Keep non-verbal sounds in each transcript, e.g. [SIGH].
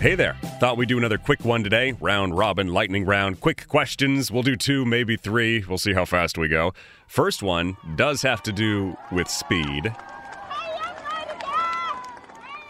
Hey there. Thought we'd do another quick one today. Round robin, lightning round, quick questions. We'll do two, maybe three. We'll see how fast we go. First one does have to do with speed.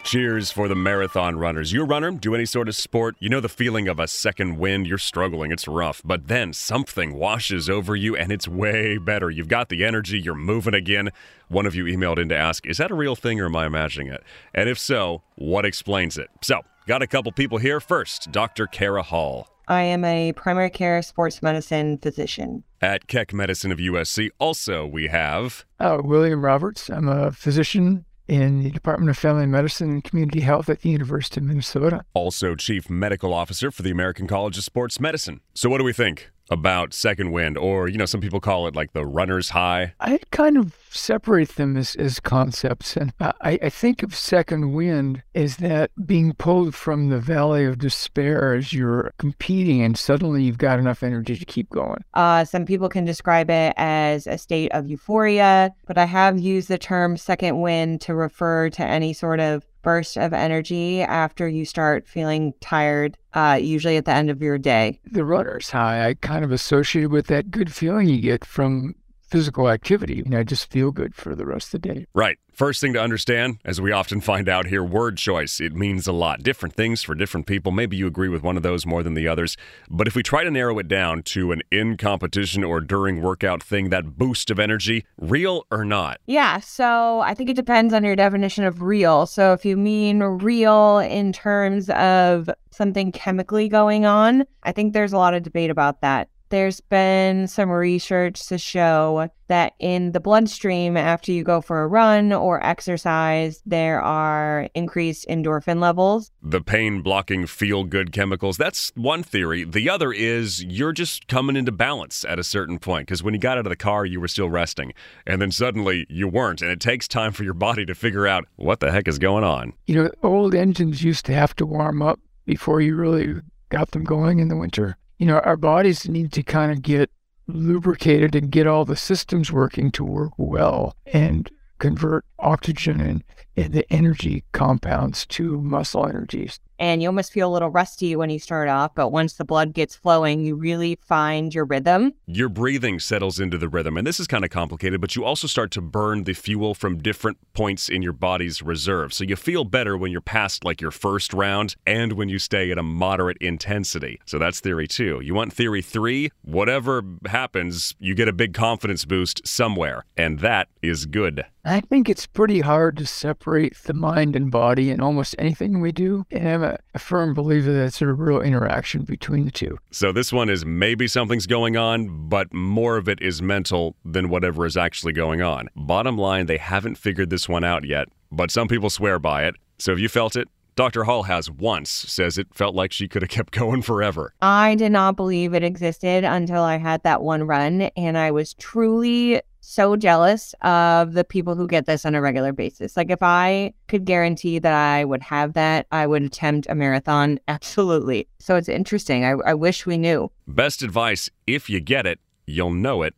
Cheers for the marathon runners. You runner? Do any sort of sport? You know the feeling of a second wind. You're struggling. It's rough. But then something washes over you and it's way better. You've got the energy. You're moving again. One of you emailed in to ask, is that a real thing or am I imagining it? And if so, what explains it? So, got a couple people here. First, Dr. Cara Hall. I am a primary care sports medicine physician. At Keck Medicine of USC, also we have. Uh, William Roberts. I'm a physician in the Department of Family Medicine and Community Health at the University of Minnesota. Also, Chief Medical Officer for the American College of Sports Medicine. So, what do we think about second wind, or, you know, some people call it like the runner's high? I kind of separate them as, as concepts. And I, I think of second wind as that being pulled from the valley of despair as you're competing, and suddenly you've got enough energy to keep going. Uh, some people can describe it as a state of euphoria, but I have used the term second wind to refer to any sort of burst of energy after you start feeling tired, uh, usually at the end of your day. The runner's high, I kind of associated with that good feeling you get from physical activity. And I just feel good for the rest of the day. Right. First thing to understand, as we often find out here, word choice. It means a lot. Different things for different people. Maybe you agree with one of those more than the others. But if we try to narrow it down to an in competition or during workout thing, that boost of energy, real or not? Yeah. So I think it depends on your definition of real. So if you mean real in terms of something chemically going on, I think there's a lot of debate about that there's been some research to show that in the bloodstream after you go for a run or exercise, there are increased endorphin levels. The pain blocking feel good chemicals. That's one theory. The other is you're just coming into balance at a certain point because when you got out of the car, you were still resting. And then suddenly you weren't. And it takes time for your body to figure out what the heck is going on. You know, old engines used to have to warm up before you really got them going in the winter you know, our bodies need to kind of get lubricated and get all the systems working to work well and convert oxygen and, Eh, the energy compounds to muscle energies and you almost feel a little rusty when you start off, but once the blood gets flowing, you really find your rhythm. Your breathing settles into the rhythm, and this is kind of complicated, but you also start to burn the fuel from different points in your body's reserve. So you feel better when you're past like your first round and when you stay at a moderate intensity. So that's theory 2. You want theory 3? Whatever happens, you get a big confidence boost somewhere, and that is good. I think it's pretty hard to separate the mind and body in almost anything we do. And I'm a, a firm believer that it's a real interaction between the two. So this one is maybe something's going on, but more of it is mental than whatever is actually going on. Bottom line, they haven't figured this one out yet, but some people swear by it. So have you felt it? Dr. Hall has once, says it felt like she could have kept [LAUGHS] going forever. I did not believe it existed until I had that one run, and I was truly so jealous of the people who get this on a regular basis. Like, if I could guarantee that I would have that, I would attempt a marathon. [LAUGHS] Absolutely. So it's interesting. I, I wish we knew. Best advice if you get it, you'll know it.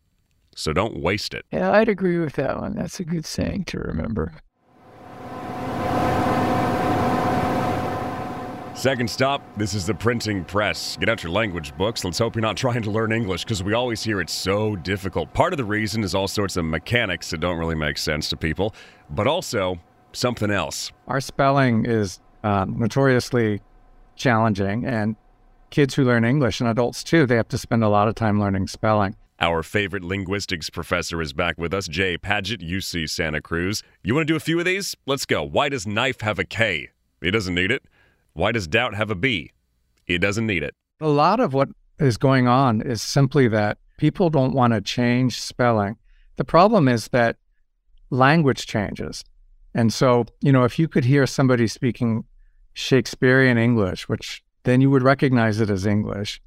So don't waste it. Yeah, I'd agree with that one. That's a good saying to remember. Second stop, this is the printing press. Get out your language books. Let's hope you're not trying to learn English because we always hear it's so difficult. Part of the reason is all sorts of mechanics that don't really make sense to people, but also something else. Our spelling is uh, notoriously challenging, and kids who learn English and adults too, they have to spend a lot of time learning spelling. Our favorite linguistics professor is back with us, Jaye Padgett, UC Santa Cruz. You want to do a few of these? Let's go. Why does knife have a K? He doesn't need it. Why does doubt have a B? It doesn't need it. A lot of what is going on is simply that people don't want to change spelling. The problem is that language changes. And so, you know, if you could hear somebody speaking Shakespearean English, which then you would recognize it as English,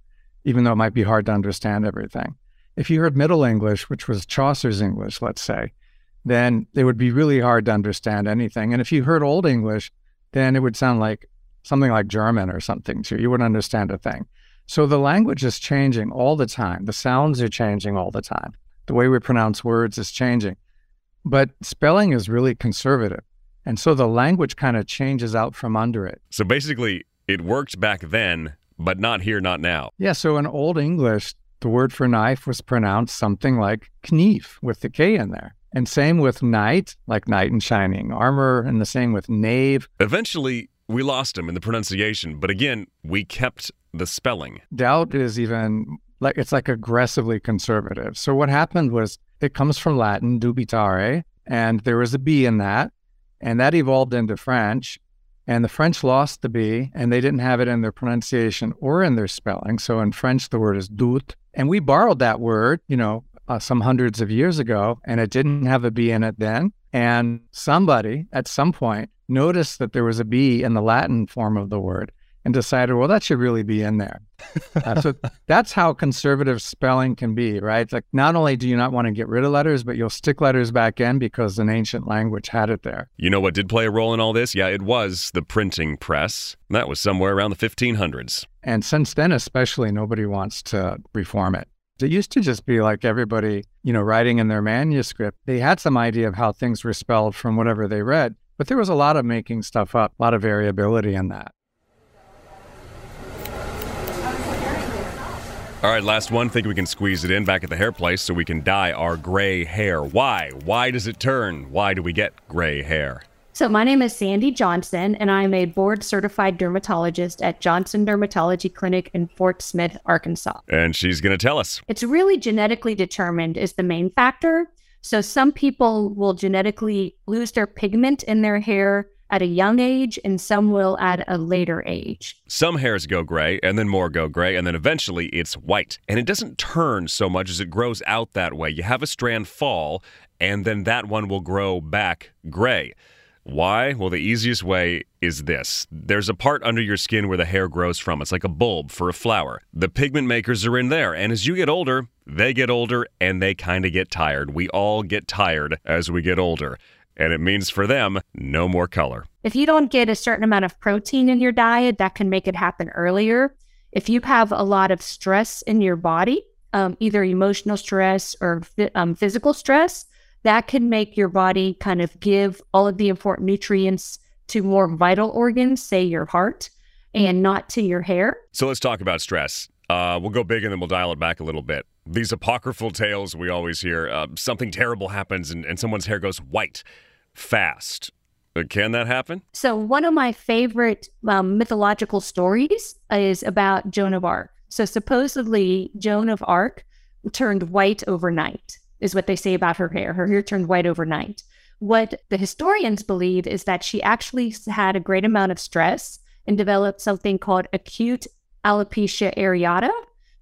even though it might be hard to understand everything. If you heard Middle English, which was Chaucer's English, let's say, then it would be really hard to understand anything. And if you heard Old English, then it would sound like something like German or something too. You wouldn't understand a thing. So the language is changing all the time. The sounds are changing all the time. The way we pronounce words is changing. But spelling is really conservative. And so the language kind of changes out from under it. So basically, it worked back then, but not here, not now. Yeah. So in Old English, the word for knife was pronounced something like knief with the K in there. And same with knight, like knight in shining armor, and the same with knave. Eventually, we lost him in the pronunciation, but again, we kept the spelling. Doubt is even like it's like aggressively conservative. So what happened was it comes from Latin dubitare, and there was a B in that, and that evolved into French. And the French lost the B, and they didn't have it in their pronunciation or in their spelling. So in French, the word is doute. And we borrowed that word, you know, uh, some hundreds of years ago, and it didn't have a B in it then. And somebody at some point noticed that there was a B in the Latin form of the word and decided, well, that should really be in there. uh, so [LAUGHS] that's how conservative spelling can be, right? It's like not only do you not want to get rid of letters, but you'll stick letters back in because an ancient language had it there. You know what did play a role in all this? Yeah, it was the printing press. That was somewhere around the 1500s. And since then, especially, nobody wants to reform it. It used to just be like everybody, you know, writing in their manuscript. They had some idea of how things were spelled from whatever they read, but there was a lot of making stuff up, a lot of variability in that. All right, last one. Think we can squeeze it in back at the hair place so we can dye our gray hair. Why? Why does it turn? Why do we get gray hair? So, my name is Sandy Johnson, and I'm a board certified dermatologist at Johnson Dermatology Clinic in Fort Smith, Arkansas. And she's going to tell us. It's really genetically determined, is the main factor. So, some people will genetically lose their pigment in their hair at a young age, and some will at a later age. Some hairs go gray, and then more go gray, and then eventually it's white. And it doesn't turn so much as it grows out that way. You have a strand fall, and then that one will grow back gray. Why? Well, the easiest way is this. There's a part under your skin where the hair grows from. It's like a bulb for a flower. The pigment makers are in there, and as you get older, they get older and they kind of get tired. We all get tired as we get older and it means for them no more color. If you don't get a certain amount of protein in your diet, that can make it happen earlier. If you have a lot of stress in your body, um, either emotional stress or um, physical stress, that can make your body kind of give all of the important nutrients to more vital organs, say your heart, and not to your hair. So let's talk about stress. Uh, we'll go big and then we'll dial it back a little bit. These apocryphal tales we always hear uh, something terrible happens and, and someone's hair goes white fast. Uh, can that happen? So, one of my favorite um, mythological stories is about Joan of Arc. So, supposedly, Joan of Arc turned white overnight, is what they say about her hair. Her hair turned white overnight. What the historians believe is that she actually had a great amount of stress and developed something called acute alopecia areata,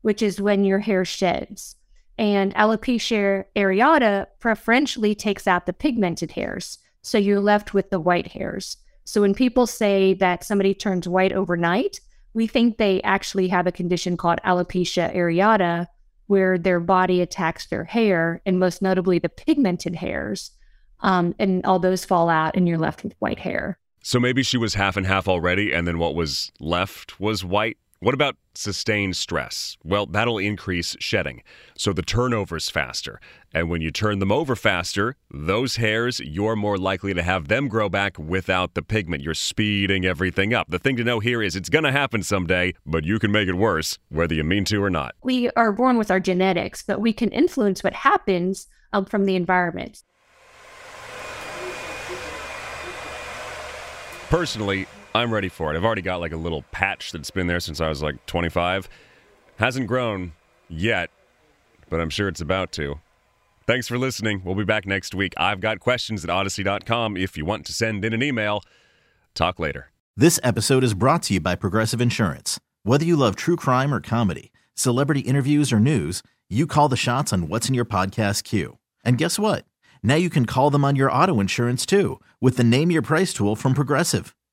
which is when your hair sheds. And alopecia areata preferentially takes out the pigmented hairs. So you're left with the white hairs. So when people say that somebody turns white overnight, we think they actually have a condition called alopecia areata, where their body attacks their hair, and most notably the pigmented hairs. Um, and all those fall out, and you're left with white hair. So maybe she was half and half already, and then what was left was white What about sustained stress? Well, that'll increase shedding, so the turnover's faster. And when you turn them over faster, those hairs, you're more likely to have them grow back without the pigment. You're speeding everything up. The thing to know here is it's going to happen someday, but you can make it worse, whether you mean to or not. We are born with our genetics, but we can influence what happens um, from the environment. Personally, I'm ready for it. I've already got like a little patch that's been there since I was like 25. Hasn't grown yet, but I'm sure it's about to. Thanks for listening. We'll be back next week. I've got questions at odyssey.com if you want to send in an email. Talk later. This episode is brought to you by Progressive Insurance. Whether you love true crime or comedy, celebrity interviews or news, you call the shots on what's in your podcast queue. And guess what? Now you can call them on your auto insurance too with the Name Your Price tool from Progressive.